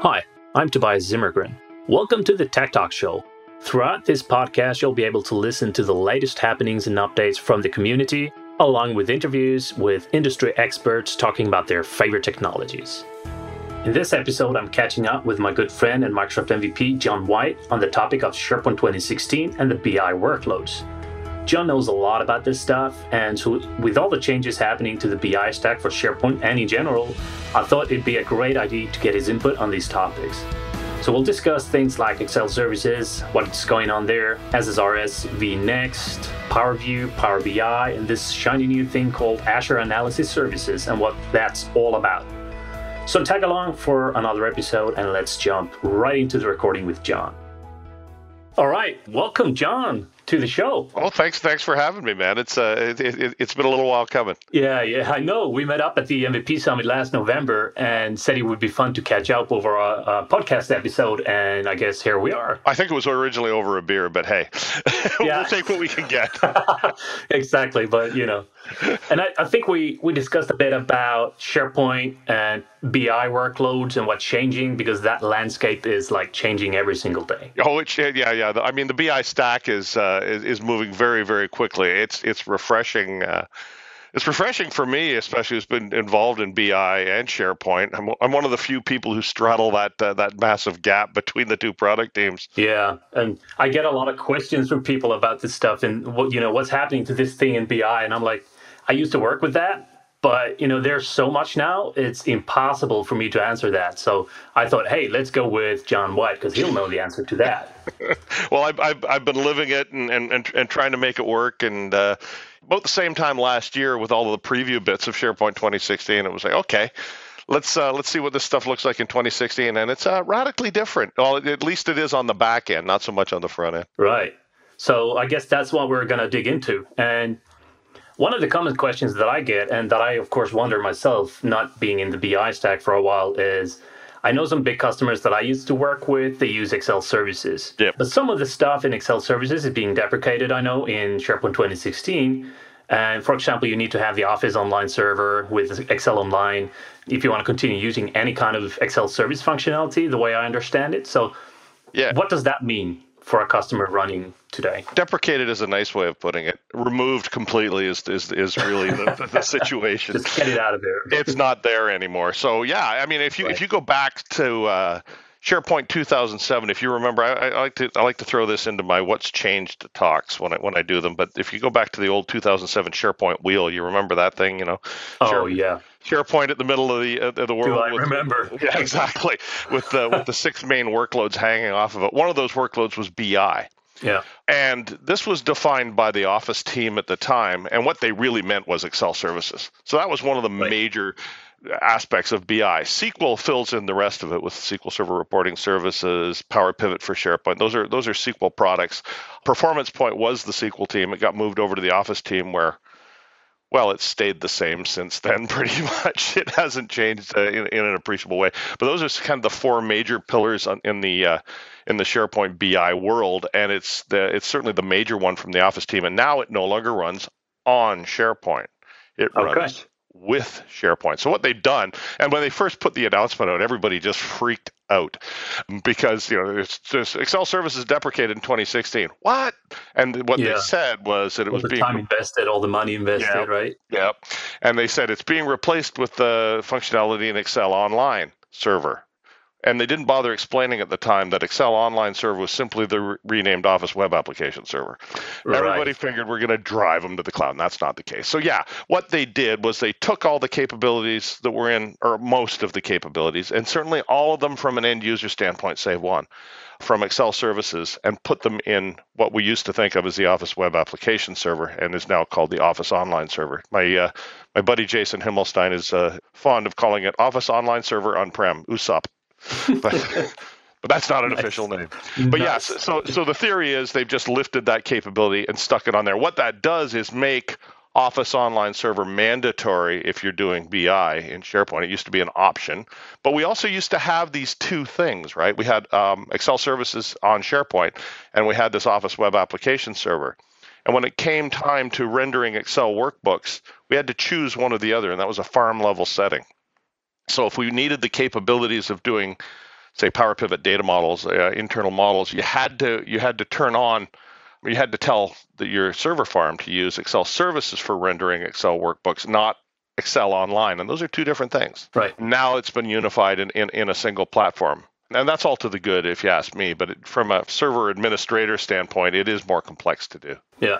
Hi, I'm Tobias Zimmergren. Welcome to the Tech Talk Show. Throughout this podcast, you'll be able to listen to the latest happenings and updates from the community, along with interviews with industry experts talking about their favorite technologies. In this episode, I'm catching up with my good friend and Microsoft MVP, John White, on the topic of SharePoint 2016 and the BI workloads. John knows a lot about this stuff, and so with all the changes happening to the BI stack for SharePoint and in general, I thought it'd be a great idea to get his input on these topics. So we'll discuss things like Excel services, what's going on there, SSRS vNext, Power View, Power BI, and this shiny new thing called Azure Analysis Services and what that's all about. So tag along for another episode and let's jump right into the recording with John. All right, welcome, John to the show. Oh, thanks, thanks for having me, man. It's uh, it, it, it's been a little while coming. Yeah, yeah, I know. We met up at the MVP Summit last November and said it would be fun to catch up over a, a podcast episode, and I guess here we are. I think it was originally over a beer, but hey, we'll take what we can get. exactly, but you know, and I, I, think we we discussed a bit about SharePoint and BI workloads and what's changing because that landscape is like changing every single day. Oh, it's yeah, yeah. I mean, the BI stack is. Uh, uh, is, is, moving very, very quickly. It's it's refreshing. Uh, it's refreshing for me, especially who's been involved in BI and SharePoint. I'm, I'm one of the few people who straddle that uh, that massive gap between the two product teams. Yeah, and I get a lot of questions from people about this stuff and what you know what's happening to this thing in BI, and I'm like, I used to work with that, but you know there's so much now it's impossible for me to answer that. So i thought hey let's go with john white because he'll know the answer to that. Well I've, I've, I've, been living it and, and, and, trying to make it work and uh, about the same time last year with all of the preview bits of sharepoint 2016 it was like okay let's uh, let's see what this stuff looks like in 2016 and it's uh, radically different. Well at least it is on the back end not so much on the front end. Right. So i guess that's what we're going to dig into. And one of the common questions that I get, and that I, of course, wonder myself, not being in the BI stack for a while, is I know some big customers that I used to work with, they use Excel services. Yep. But some of the stuff in Excel services is being deprecated, I know, in SharePoint 2016. And for example, you need to have the Office Online server with Excel Online if you want to continue using any kind of Excel service functionality, the way I understand it. So, yeah. what does that mean for a customer running today. Deprecated is a nice way of putting it. Removed completely is is, is really the, the situation. Just get it out of there. it's not there anymore. So yeah, I mean, if you right. if you go back to uh, SharePoint 2007, if you remember, I, I, like to I like to throw this into my what's changed talks when I when I do them. But if you go back to the old 2007 SharePoint wheel, you remember that thing, you know? Oh Share, yeah. SharePoint at the middle of the uh, of the world. Do I with, remember? Yeah, exactly. with the with the six main workloads hanging off of it. One of those workloads was BI. Yeah. And this was defined by the Office team at the time, and what they really meant was Excel services. So that was one of the right. major aspects of BI. SQL fills in the rest of it with SQL Server Reporting Services, Power Pivot for SharePoint. Those are those are SQL products. Performance Point was the SQL team. It got moved over to the Office team where well, it's stayed the same since then, pretty much. It hasn't changed uh, in, in, an appreciable way. But those are kind of the four major pillars in the uh, in the SharePoint BI world, and it's the it's certainly the major one from the Office team. And now it no longer runs on SharePoint; it okay. runs with SharePoint. So what they've done, and when they first put the announcement out, everybody just freaked out because you know it's just Excel services deprecated in 2016. What? And what yeah. they said was that it all was the being time invested, all the money invested, yeah, right? Yeah. And they said it's being replaced with the functionality in Excel Online server. And they didn't bother explaining at the time that Excel Online Server was simply the re- renamed Office Web Application Server. Right. Everybody figured we're going to drive them to the cloud, and that's not the case. So, yeah, what they did was they took all the capabilities that were in, or most of the capabilities, and certainly all of them from an end user standpoint, save one, from Excel services, and put them in what we used to think of as the Office Web Application Server, and is now called the Office Online Server. My uh, my buddy Jason Himmelstein is uh, fond of calling it Office Online Server on-prem, USOP but, but that's not an nice. official name. But nice. yes, so so the theory is they've just lifted that capability and stuck it on there. What that does is make Office Online Server mandatory if you're doing BI in SharePoint. It used to be an option, but we also used to have these two things, right? We had um, Excel services on SharePoint, and we had this Office Web Application Server. And when it came time to rendering Excel workbooks, we had to choose one or the other, and that was a farm level setting. So if we needed the capabilities of doing say Power Pivot data models, uh, internal models, you had to you had to turn on you had to tell the, your server farm to use Excel services for rendering Excel workbooks, not Excel online. And those are two different things. Right. Now it's been unified in, in, in a single platform. And that's all to the good, if you ask me. But it, from a server administrator standpoint, it is more complex to do. Yeah.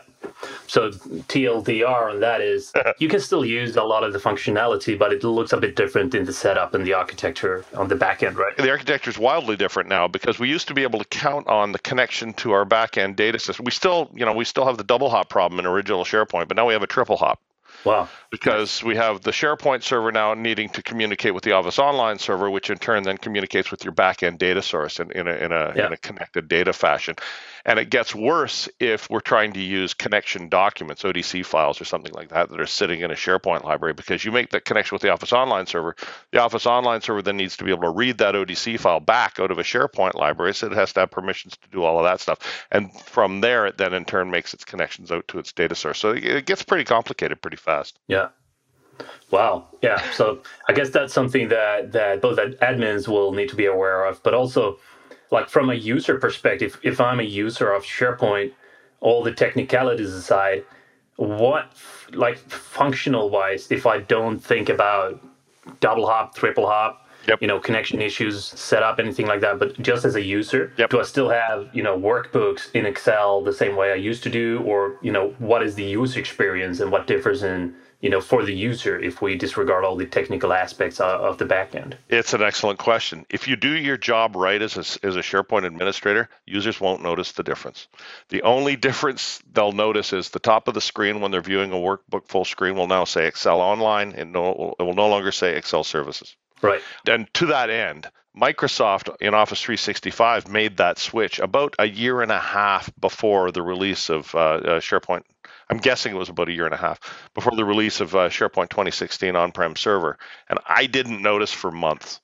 So TLDR on that is you can still use a lot of the functionality, but it looks a bit different in the setup and the architecture on the back end, right? The architecture is wildly different now because we used to be able to count on the connection to our back end data system. We still, you know, we still have the double hop problem in original SharePoint, but now we have a triple hop. Wow. Because we have the SharePoint server now needing to communicate with the Office Online server, which in turn then communicates with your backend data source in, in, a, in, a, yeah. in a connected data fashion. And it gets worse if we're trying to use connection documents, ODC files or something like that, that are sitting in a SharePoint library because you make that connection with the Office Online server. The Office Online server then needs to be able to read that ODC file back out of a SharePoint library. So it has to have permissions to do all of that stuff. And from there, it then in turn makes its connections out to its data source. So it gets pretty complicated pretty fast. Yeah. Wow. Yeah. So I guess that's something that, that both admins will need to be aware of, but also like from a user perspective, if I'm a user of SharePoint, all the technicalities aside, what like functional wise, if I don't think about double hop, triple hop, yep. you know, connection issues, setup, anything like that, but just as a user, yep. do I still have, you know, workbooks in Excel the same way I used to do? Or, you know, what is the user experience and what differs in you know, for the user if we disregard all the technical aspects of the backend? It's an excellent question. If you do your job right as a, as a SharePoint administrator, users won't notice the difference. The only difference they'll notice is the top of the screen when they're viewing a workbook full screen will now say Excel Online and no, it will no longer say Excel Services. Right. And to that end, Microsoft in Office 365 made that switch about a year and a half before the release of uh, uh, SharePoint I'm guessing it was about a year and a half before the release of uh, SharePoint 2016 on-prem server, and I didn't notice for months.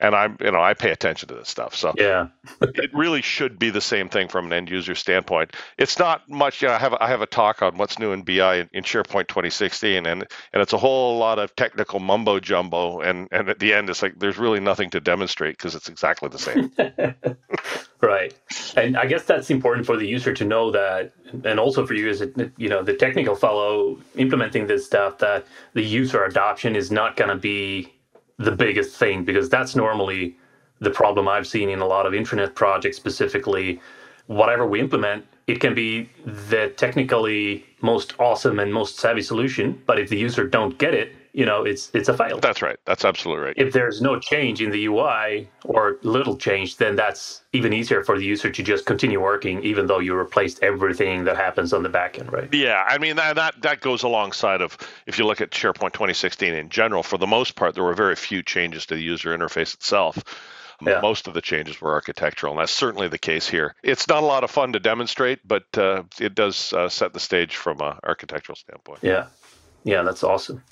And I'm, you know, I pay attention to this stuff, so yeah, it really should be the same thing from an end user standpoint. It's not much. You know, I have I have a talk on what's new in BI in, in SharePoint 2016, and and it's a whole lot of technical mumbo jumbo, and and at the end, it's like there's really nothing to demonstrate because it's exactly the same. Right. And I guess that's important for the user to know that, and also for you as a, you know, the technical fellow implementing this stuff, that the user adoption is not going to be the biggest thing because that's normally the problem I've seen in a lot of intranet projects specifically. Whatever we implement, it can be the technically most awesome and most savvy solution, but if the user don't get it, you know, it's it's a fail. That's right. That's absolutely right. If there's no change in the UI or little change, then that's even easier for the user to just continue working, even though you replaced everything that happens on the backend, right? Yeah, I mean that that that goes alongside of if you look at SharePoint 2016 in general. For the most part, there were very few changes to the user interface itself. Yeah. Most of the changes were architectural, and that's certainly the case here. It's not a lot of fun to demonstrate, but uh, it does uh, set the stage from an architectural standpoint. Yeah, yeah, that's awesome.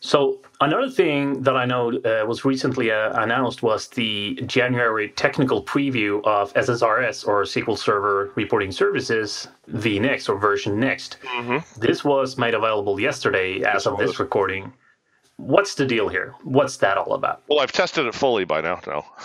So another thing that I know uh, was recently uh, announced was the January technical preview of SSRS or SQL Server Reporting Services vNext or version next. Mm-hmm. This was made available yesterday as of this recording. What's the deal here? What's that all about? Well, I've tested it fully by now. No,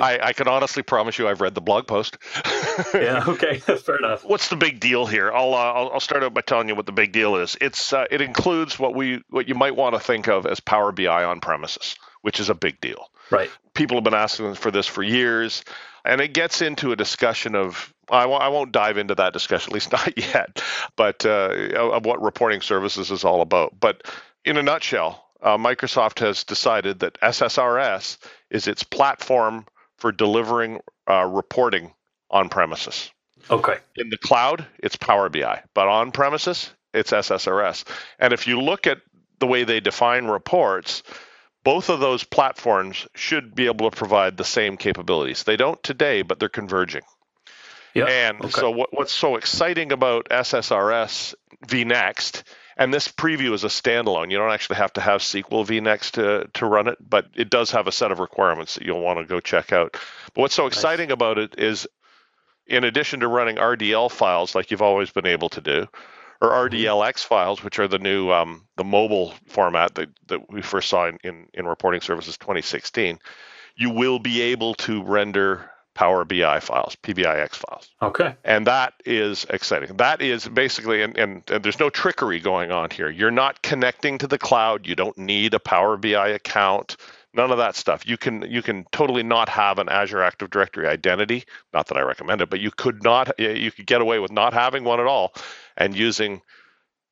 I, I, can honestly promise you I've read the blog post. yeah. Okay. Fair enough. What's the big deal here? I'll, uh, I'll, I'll start out by telling you what the big deal is. It's uh, it includes what we what you might want to think of as Power BI on premises, which is a big deal. Right. People have been asking for this for years, and it gets into a discussion of I w- I won't dive into that discussion, at least not yet, but uh, of what reporting services is all about. But in a nutshell, uh, Microsoft has decided that SSRS is its platform for delivering uh, reporting on premises. Okay. In the cloud, it's Power BI, but on premises, it's SSRS. And if you look at the way they define reports, both of those platforms should be able to provide the same capabilities. They don't today, but they're converging. Yeah. And okay. so, what, what's so exciting about SSRS vNext and this preview is a standalone. You don't actually have to have SQL vNext to, to run it, but it does have a set of requirements that you'll want to go check out. But what's so exciting about it is, in addition to running RDL files like you've always been able to do, or RDLX files, which are the new um, the mobile format that, that we first saw in, in, in reporting services 2016, you will be able to render Power BI files, PBIX files. Okay. And that is exciting. That is basically, and, and, and, there's no trickery going on here. You're not connecting to the cloud. You don't need a Power BI account. None of that stuff. You can you can totally not have an Azure Active Directory identity. Not that I recommend it, but you could not you could get away with not having one at all and using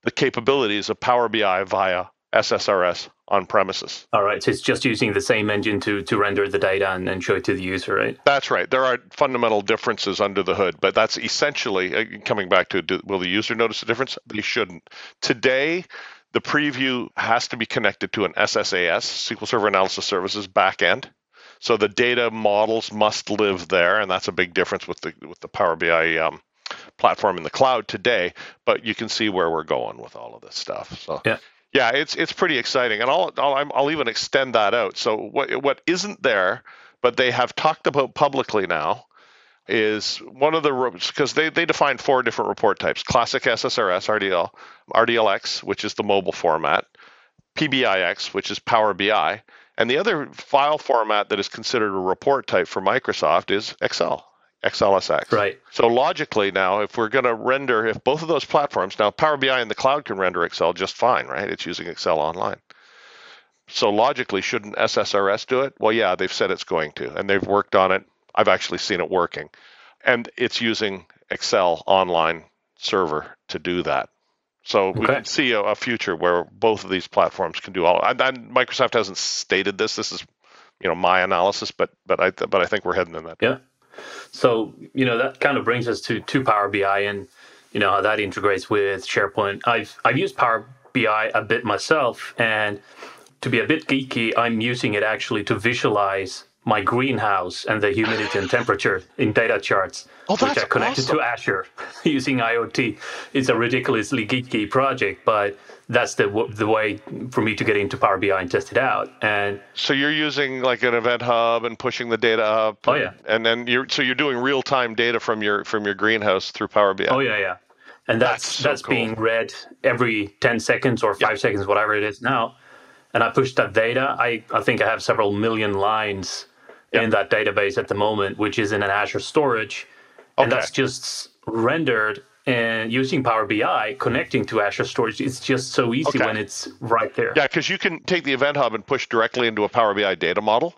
the capabilities of Power BI via SSRS on premises. All right, so it's just using the same engine to to render the data and, and show it to the user, right? That's right. There are fundamental differences under the hood, but that's essentially uh, coming back to do, will the user notice the difference? They shouldn't. Today, the preview has to be connected to an SSAS, SQL Server Analysis Services backend. So the data models must live there, and that's a big difference with the with the Power BI um, platform in the cloud today. But you can see where we're going with all of this stuff. So yeah. Yeah, it's it's pretty exciting, and I'll, I'll I'll even extend that out. So what what isn't there, but they have talked about publicly now, is one of the because they they define four different report types: classic SSRS, RDL, RDLX, which is the mobile format, PBIX, which is Power BI, and the other file format that is considered a report type for Microsoft is Excel. XLSX. Right. So logically now, if we're going to render, if both of those platforms, now Power BI in the cloud can render Excel just fine, right? It's using Excel online. So logically, shouldn't SSRS do it? Well, yeah, they've said it's going to, and they've worked on it. I've actually seen it working. And it's using Excel online server to do that. So okay. we can see a, a, future where both of these platforms can do all. And, and Microsoft hasn't stated this. This is, you know, my analysis, but but I but I think we're heading in that. Yeah. So, you know, that kind of brings us to, to Power BI and, you know, how that integrates with SharePoint. I've, I've used Power BI a bit myself. And to be a bit geeky, I'm using it actually to visualize my greenhouse and the humidity and temperature in data charts, oh, which are connected awesome. to Azure using IoT. It's a ridiculously geeky project, but that's the the way for me to get into Power BI and test it out. And so you're using like an event hub and pushing the data up. Oh yeah. And then you're so you're doing real time data from your from your greenhouse through Power BI. Oh yeah, yeah. And that's that's, so that's cool. being read every 10 seconds or 5 yep. seconds whatever it is now. And I push that data. I I think I have several million lines yep. in that database at the moment which is in an Azure storage. Okay. And that's just rendered and using Power BI connecting to Azure Storage, it's just so easy okay. when it's right there. Yeah, because you can take the Event Hub and push directly into a Power BI data model,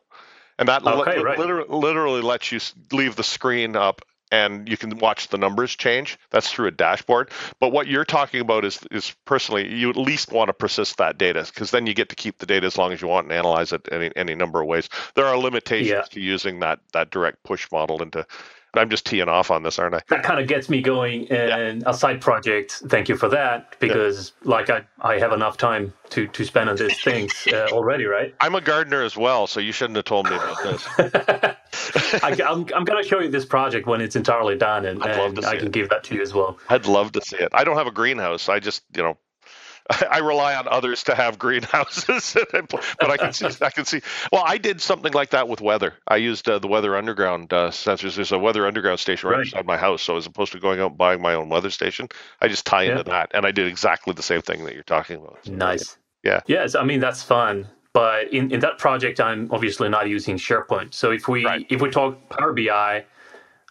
and that okay, li- right. literally, literally lets you leave the screen up and you can watch the numbers change. That's through a dashboard. But what you're talking about is is personally, you at least want to persist that data because then you get to keep the data as long as you want and analyze it any any number of ways. There are limitations yeah. to using that that direct push model into I'm just teeing off on this, aren't I? That kind of gets me going in yeah. a side project. Thank you for that, because yeah. like I, I have enough time to, to spend on these things uh, already, right? I'm a gardener as well, so you shouldn't have told me about this. I, am I'm, I'm going to show you this project when it's entirely done, and, and I can it. give that to you as well. I'd love to see it. I don't have a greenhouse. I just, you know, I rely on others to have greenhouses, but I can see. I can see. Well, I did something like that with weather. I used uh, the Weather Underground uh, sensors. There's a Weather Underground station right, right, outside my house, so as opposed to going out and buying my own weather station, I just tie yeah. into that, and I did exactly the same thing that you're talking about. So, nice. Yeah. Yes, I mean that's fun. But in, in that project, I'm obviously not using SharePoint. So if we right. if we talk Power BI,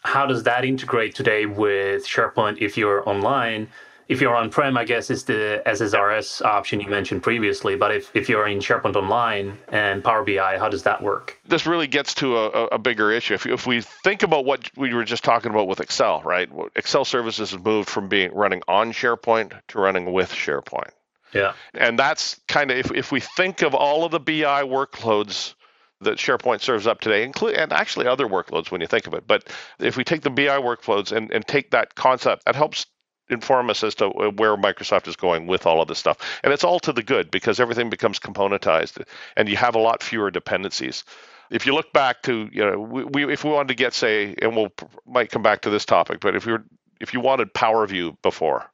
how does that integrate today with SharePoint if you're online? if you're on-prem, I guess it's the SSRS option you mentioned previously. But if, if you're in SharePoint Online and Power BI, how does that work? This really gets to a, a bigger issue. If, if we think about what we were just talking about with Excel, right? Excel services have moved from being running on SharePoint to running with SharePoint. Yeah. And that's kind of if, if we think of all of the BI workloads that SharePoint serves up today, include and actually other workloads when you think of it. But if we take the BI workloads and, and take that concept, that helps inform us as to uh, where Microsoft is going with all of this stuff. And it's all to the good because everything becomes componentized and you have a lot fewer dependencies. If you look back to, you know, we, we if we wanted to get say, and we'll might come back to this topic, but if you were if you wanted Power View before,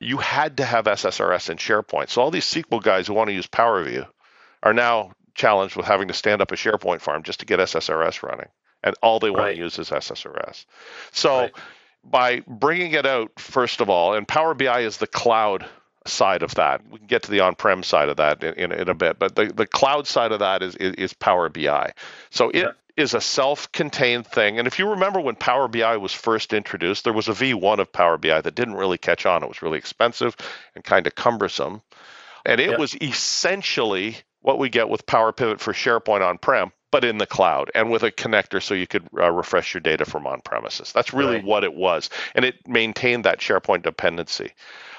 you had to have SSRS and SharePoint. So all these SQL guys who want to use Power View are now challenged with having to stand up a SharePoint farm just to get SSRS running, and all they want right. to use is SSRS. So. Right by bringing it out, first of all, and Power BI is the cloud side of that. We can get to the on-prem side of that in, in, in a bit, but the, the cloud side of that is, is, is Power BI. So it yeah. Is a self-contained thing. And if you remember when Power BI was first introduced, there was a V1 of Power BI that didn't really catch on. It was really expensive and kind of cumbersome. And it yeah. was essentially what we get with Power Pivot for SharePoint on-prem, but in the cloud and with a connector so you could uh, refresh your data from on premises. That's really right. what it was. And it maintained that SharePoint dependency.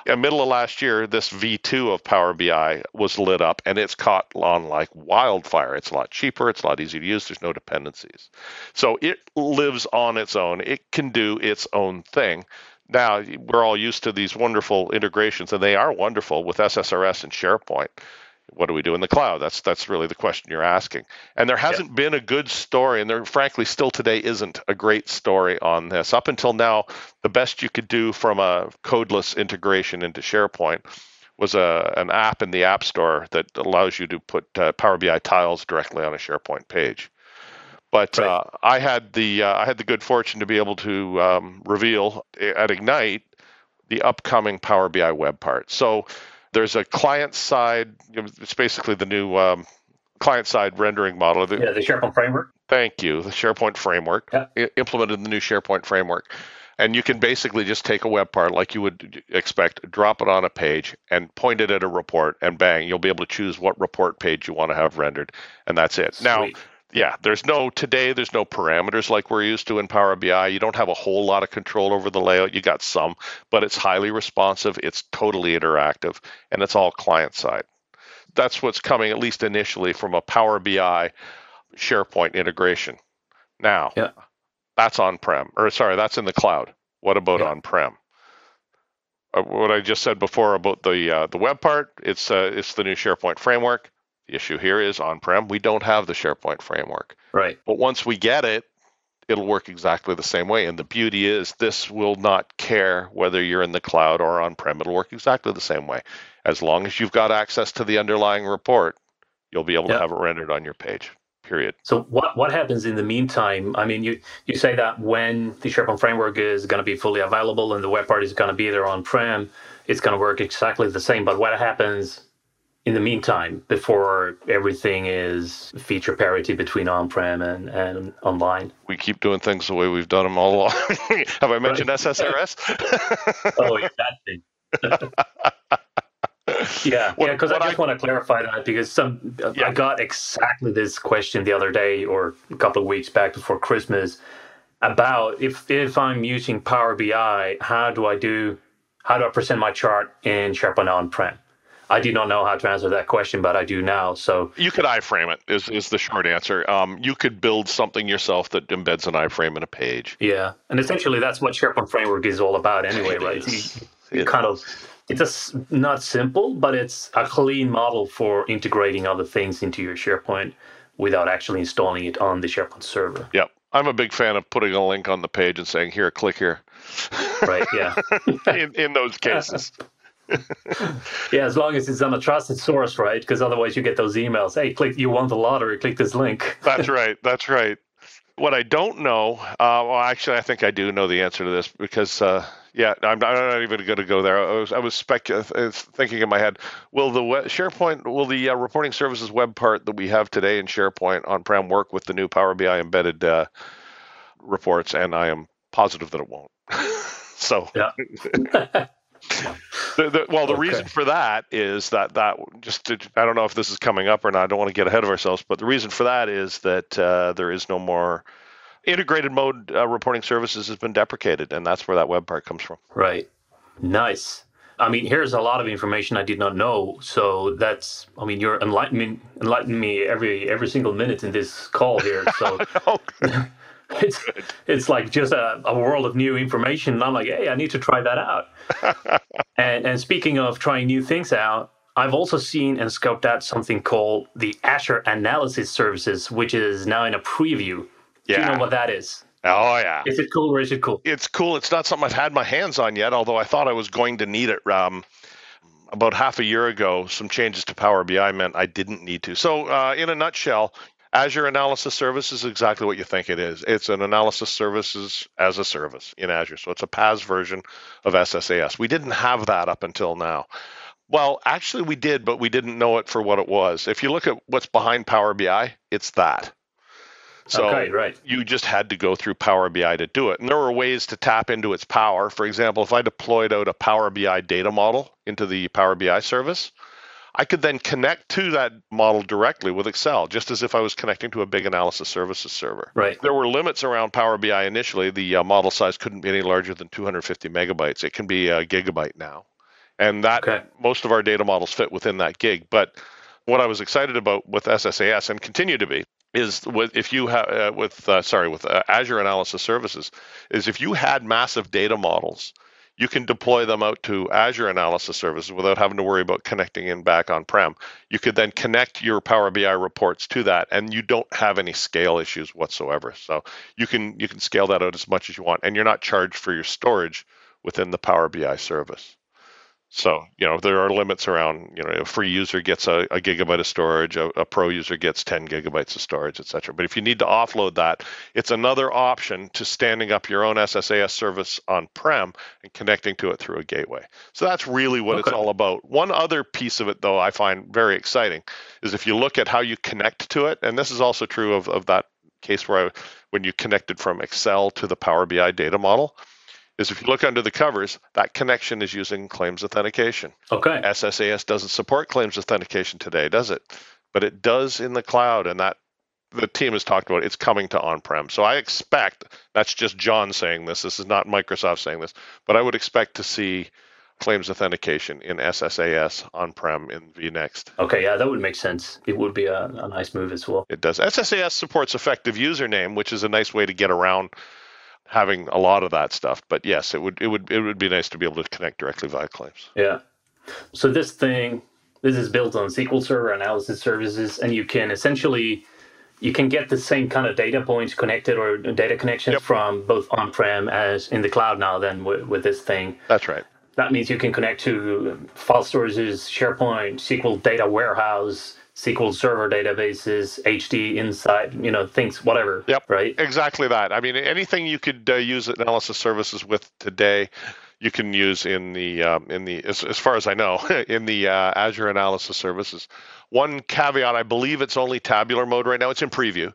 In the middle of last year, this V2 of Power BI was lit up and it's caught on like wildfire. It's a lot cheaper, it's a lot easier to use, there's no dependencies. So it lives on its own, it can do its own thing. Now, we're all used to these wonderful integrations, and they are wonderful with SSRS and SharePoint what do we do in the cloud? That's that's really the question you're asking. And there hasn't yeah. been a good story, and there frankly still today isn't a great story on this. Up until now, the best you could do from a codeless integration into SharePoint was a an app in the App Store that allows you to put uh, Power BI tiles directly on a SharePoint page. But right. uh, I had the uh, I had the good fortune to be able to um, reveal at Ignite the upcoming Power BI web part. So there's a client side. It's basically the new um, client side rendering model. Yeah, the SharePoint framework. Thank you. The SharePoint framework yeah. I- implemented the new SharePoint framework. And you can basically just take a web part like you would expect, drop it on a page, and point it at a report, and bang, you'll be able to choose what report page you want to have rendered, and that's it. Sweet. Now, yeah, there's no today. There's no parameters like we're used to in Power BI. You don't have a whole lot of control over the layout. You got some, but it's highly responsive. It's totally interactive, and it's all client side. That's what's coming, at least initially, from a Power BI SharePoint integration. Now, yeah. that's on prem, or sorry, that's in the cloud. What about yeah. on prem? Uh, what I just said before about the uh, the web part, it's uh, it's the new SharePoint framework. The issue here is on prem, we don't have the SharePoint framework. Right. But once we get it, it'll work exactly the same way. And the beauty is, this will not care whether you're in the cloud or on prem. It'll work exactly the same way. As long as you've got access to the underlying report, you'll be able yep. to have it rendered on your page. Period. So what what happens in the meantime? I mean, you you say that when the SharePoint framework is going to be fully available and the web part is going to be there on prem, it's going to work exactly the same. But what happens in the meantime, before everything is feature parity between on-prem and, and online. We keep doing things the way we've done them all along. Have I mentioned right. SSRS? oh, yeah, that thing. yeah, what, yeah, because I just I, want to clarify that because some yeah. I got exactly this question the other day or a couple of weeks back before Christmas about if if I'm using Power BI, how do I do how do I present my chart in SharePoint on-prem? I did not know how to answer that question, but I do now. So you could iframe it. Is is the short answer? Um, you could build something yourself that embeds an iframe in a page. Yeah, and essentially that's what SharePoint Framework is all about, anyway, it right? You, you kind of it's a, not simple, but it's a clean model for integrating other things into your SharePoint without actually installing it on the SharePoint server. Yep. I'm a big fan of putting a link on the page and saying, "Here, click here." Right. Yeah. in in those cases. yeah, as long as it's on a trusted source, right? Because otherwise you get those emails. Hey, click, you won the lottery. Click this link. that's right. That's right. What I don't know, uh, well, actually, I think I do know the answer to this because, uh, yeah, I'm, I'm, not even going to go there. I was, I was uh, thinking in my head, will the web, SharePoint, will the uh, reporting services web part that we have today in SharePoint on-prem work with the new Power BI embedded uh, reports? And I am positive that it won't. so, yeah. The, the, well, the okay. reason for that is that that just to, I don't know if this is coming up or not. I don't want to get ahead of ourselves, but the reason for that is that uh, there is no more integrated mode uh, reporting services has been deprecated, and that's where that web part comes from. Right. Nice. I mean, here's a lot of information I did not know. So that's, I mean, you're enlightening, enlightening me every every single minute in this call here. So it's it's like just a, a world of new information. And I'm like, hey, I need to try that out. and, and speaking of trying new things out, I've also seen and scoped out something called the Azure Analysis Services, which is now in a preview. Yeah. Do you know what that is? Oh yeah. Is it cool or is it cool? It's cool. It's not something I've had my hands on yet, although I thought I was going to need it. Um, about half a year ago, some changes to Power BI meant I didn't need to. So, uh, in a nutshell, Azure Analysis Service is exactly what you think it is. It's an analysis services as a service in Azure. So it's a PaaS version of SSAS. We didn't have that up until now. Well, actually, we did, but we didn't know it for what it was. If you look at what's behind Power BI, it's that. So okay, right. you just had to go through Power BI to do it. And there were ways to tap into its power. For example, if I deployed out a Power BI data model into the Power BI service, I could then connect to that model directly with Excel, just as if I was connecting to a big analysis services server. Right. There were limits around Power BI initially. The uh, model size couldn't be any larger than 250 megabytes. It can be a gigabyte now. And that okay. most of our data models fit within that gig. But what I was excited about with SSAS and continue to be is with if you have uh, with uh, sorry with uh, Azure Analysis Services is if you had massive data models you can deploy them out to Azure Analysis Services without having to worry about connecting in back on prem. You could then connect your Power BI reports to that, and you don't have any scale issues whatsoever. So you can you can scale that out as much as you want, and you're not charged for your storage within the Power BI service. So, you know, there are limits around, you know, a free user gets a, a gigabyte of storage, a, a, pro user gets 10 gigabytes of storage, et cetera. But if you need to offload that, it's another option to standing up your own SSAS service on prem and connecting to it through a gateway. So that's really what okay. it's all about. One other piece of it, though, I find very exciting is if you look at how you connect to it, and this is also true of, of that case where I, when you connected from Excel to the Power BI data model, is if you look under the covers, that connection is using claims authentication. Okay. SSAS doesn't support claims authentication today, does it? But it does in the cloud, and that the team has talked about it's coming to on-prem. So I expect that's just John saying this. This is not Microsoft saying this, but I would expect to see claims authentication in SSAS on-prem in vNext. Okay, yeah, that would make sense. It would be a, a nice move as well. It does. SSAS supports effective username, which is a nice way to get around having a lot of that stuff. But yes, it would it would it would be nice to be able to connect directly via claims. Yeah. So this thing, this is built on SQL Server analysis services, and you can essentially you can get the same kind of data points connected or data connections yep. from both on-prem as in the cloud now. Then with, with this thing, that's right. That means you can connect to file storages, SharePoint, SQL data warehouse, SQL Server databases, HD Insight, you know, things, whatever. Yep. Right. Exactly that. I mean, anything you could uh, use analysis services with today, you can use in the um, in the as, as, far as I know in the uh, Azure Analysis Services. One caveat: I believe it's only tabular mode right now. It's in preview.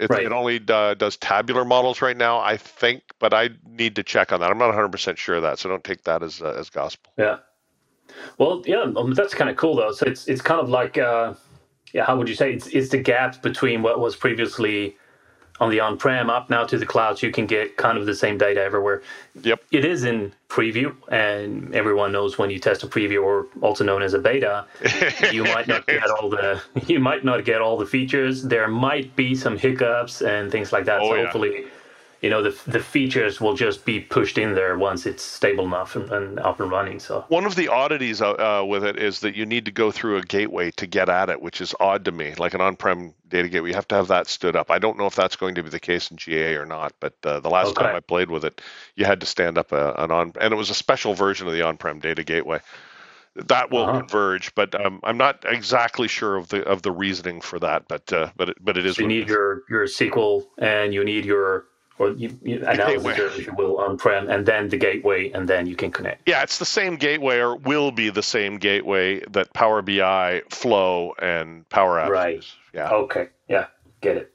It, right. it only uh, does tabular models right now, I think, but I need to check on that. I'm not 100% sure of that, so don't take that as uh, as gospel. Yeah. Well, yeah, um, that's kind of cool though. So it's it's kind of like uh, yeah, how would you say it's, it's the gap between what was previously on the on-prem up now to the cloud so you can get kind of the same data everywhere. Yep. It is in preview and everyone knows when you test a preview or also known as a beta, you might not get all the you might not get all the features. There might be some hiccups and things like that. Oh, so yeah. hopefully you know the the features will just be pushed in there once it's stable enough and, and up and running so one of the oddities uh, uh, with it is that you need to go through a gateway to get at it which is odd to me like an on-prem data gateway you have to have that stood up i don't know if that's going to be the case in ga or not but uh, the last okay. time i played with it you had to stand up a, an on and it was a special version of the on-prem data gateway that will uh-huh. converge, but um, I'm not exactly sure of the of the reasoning for that. But uh, but it, but it is. You need your your SQL and you need your or you, you analysis, if you will, on-prem, and then the gateway, and then you can connect. Yeah, it's the same gateway, or will be the same gateway that Power BI, Flow, and Power Apps right. use. Yeah. Okay. Yeah. Get it.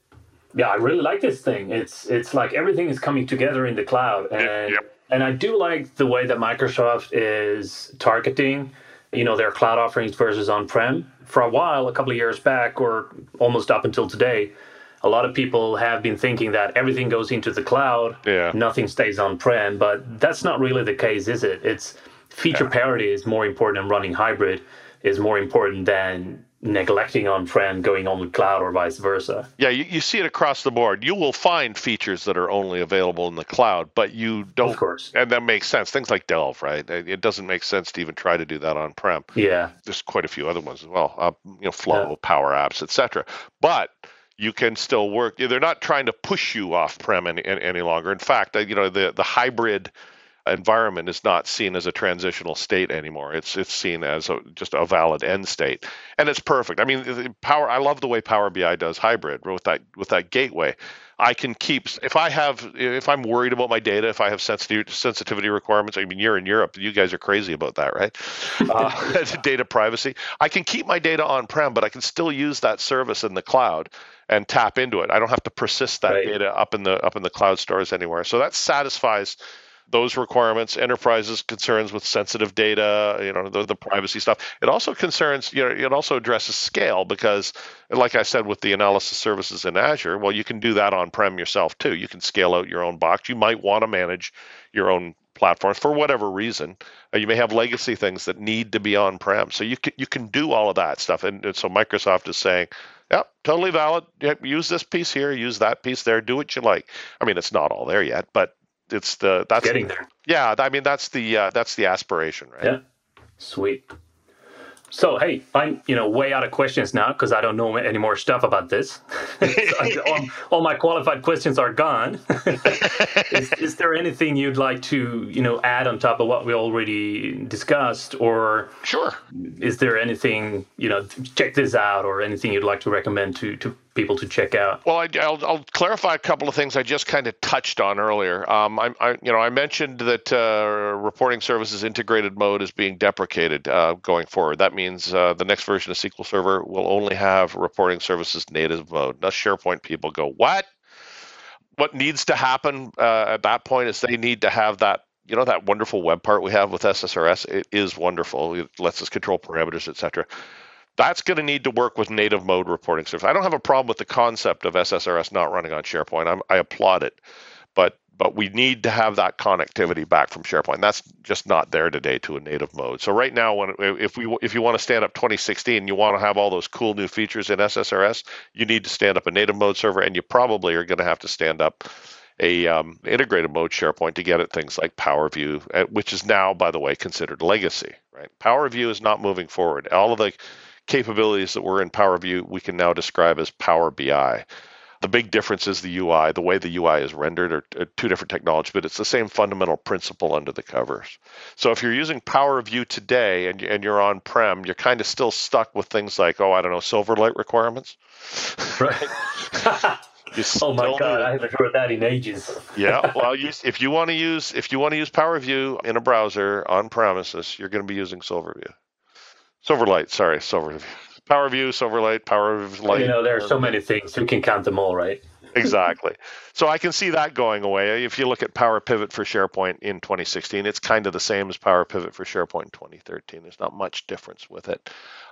Yeah, I really like this thing. It's it's like everything is coming together in the cloud, and and I do like the way that Microsoft is targeting, you know, their cloud offerings versus on-prem. For a while, a couple of years back, or almost up until today a lot of people have been thinking that everything goes into the cloud, yeah. nothing stays on prem, but that's not really the case, is it? It's feature yeah. parity is more important than running hybrid is more important than neglecting on prem going on the cloud or vice versa. Yeah, you, you see it across the board. You will find features that are only available in the cloud, but you don't. Of course. And that makes sense. Things like Delve, right? It doesn't make sense to even try to do that on prem. Yeah. There's quite a few other ones as well. Uh, you know, Flow, yeah. Power Apps, etc. But you can still work. They're not trying to push you off prem any, any longer. In fact, you know the the hybrid environment is not seen as a transitional state anymore. It's it's seen as a, just a valid end state, and it's perfect. I mean, Power. I love the way Power BI does hybrid with that with that gateway. I can keep if I have if I'm worried about my data, if I have sensitivity sensitivity requirements. I mean, you're in Europe, you guys are crazy about that, right? Uh, data privacy. I can keep my data on prem, but I can still use that service in the cloud and tap into it. I don't have to persist that right. data up in the up in the cloud stores anywhere. So that satisfies those requirements, enterprises concerns with sensitive data, you know, the, the privacy stuff. It also concerns, you know, it also addresses scale because, like I said, with the analysis services in Azure, well, you can do that on prem yourself too. You can scale out your own box. You might want to manage your own platforms for whatever reason. Uh, you may have legacy things that need to be on prem, so you can you can do all of that stuff. And, and so Microsoft is saying, yep, totally valid. use this piece here, use that piece there, do what you like. I mean, it's not all there yet, but it's the that's getting there. Yeah, I mean that's the uh, that's the aspiration, right? Yeah, sweet. So hey, I'm you know way out of questions now because I don't know any more stuff about this. all, all, my qualified questions are gone. is, is, there anything you'd like to you know add on top of what we already discussed, or sure? Is there anything you know check this out, or anything you'd like to recommend to to people to check out? Well, I, will I'll clarify a couple of things I just kind of touched on earlier. Um, I, I, you know, I mentioned that uh, reporting services integrated mode is being deprecated uh, going forward. That means uh, the next version of SQL Server will only have reporting services native mode. Now, SharePoint people go, what? What needs to happen uh, at that point is they need to have that you know that wonderful web part we have with SSRS. It is wonderful. It lets us control parameters, etc that's going to need to work with native mode reporting service. I don't have a problem with the concept of SSRS not running on SharePoint. I'm, i applaud it, but but we need to have that connectivity back from SharePoint. That's just not there today to a native mode. So right now, when if we if you want to stand up 2016, you want to have all those cool new features in SSRS, you need to stand up a native mode server, and you probably are going to have to stand up a um, integrated mode SharePoint to get at things like Power View, uh, which is now, by the way, considered legacy. Right? Power View is not moving forward. All of the capabilities that were in Power View, we can now describe as Power BI. The big difference is the UI. The way the UI is rendered are, are two different technologies, but it's the same fundamental principle under the covers. So if you're using Power View today and, and you're on prem, you're kind of still stuck with things like, oh, I don't know, Silverlight requirements. Right. oh my god, I haven't heard that in ages. yeah, well, you, if you want to use if you want to use Power View in a browser on premises, you're going to be using Silverview. Silverlight, sorry, Silver Power View, Silverlight, Power Light. You know, there are so many things. Who can count them all, right? exactly. So I can see that going away. If you look at Power Pivot for SharePoint in 2016, it's kind of the same as Power Pivot for SharePoint in 2013. There's not much difference with it.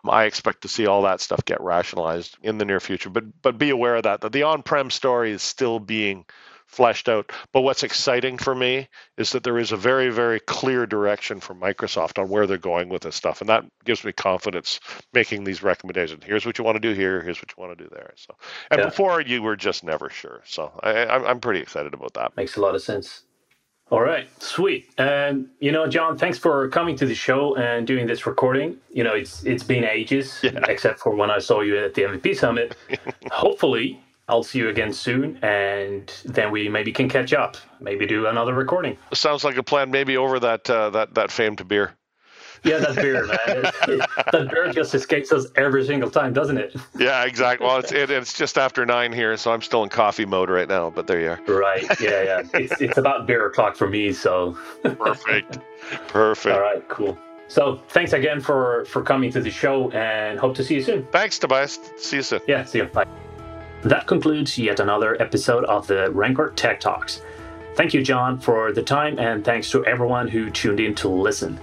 I expect to see all that stuff get rationalized in the near future, but but be aware of that that the on-prem story is still being fleshed out. But what's exciting for me is that there is a very, very clear direction from Microsoft on where they're going with this stuff. And that gives me confidence making these recommendations. Here's what you want to do here, here's what you want to do there. So and yeah. before you were just never sure. So I, I'm pretty excited about that. Makes a lot of sense. All right, sweet. And you know, John, thanks for coming to the show and doing this recording. You know, it's it's been ages, yeah. except for when I saw you at the MVP summit. Hopefully, I'll see you again soon, and then we maybe can catch up. Maybe do another recording. Sounds like a plan. Maybe over that uh, that that famed beer. Yeah, that beer, man. that beer just escapes us every single time, doesn't it? Yeah, exactly. Well, it's it, it's just after nine here, so I'm still in coffee mode right now. But there you are. Right. Yeah, yeah. It's it's about beer o'clock for me. So. Perfect. Perfect. All right. Cool. So thanks again for for coming to the show, and hope to see you soon. Thanks, Tobias. See you soon. Yeah. See you. Bye. That concludes yet another episode of the Rancor Tech Talks. Thank you, John, for the time, and thanks to everyone who tuned in to listen.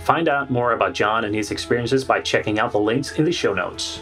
Find out more about John and his experiences by checking out the links in the show notes.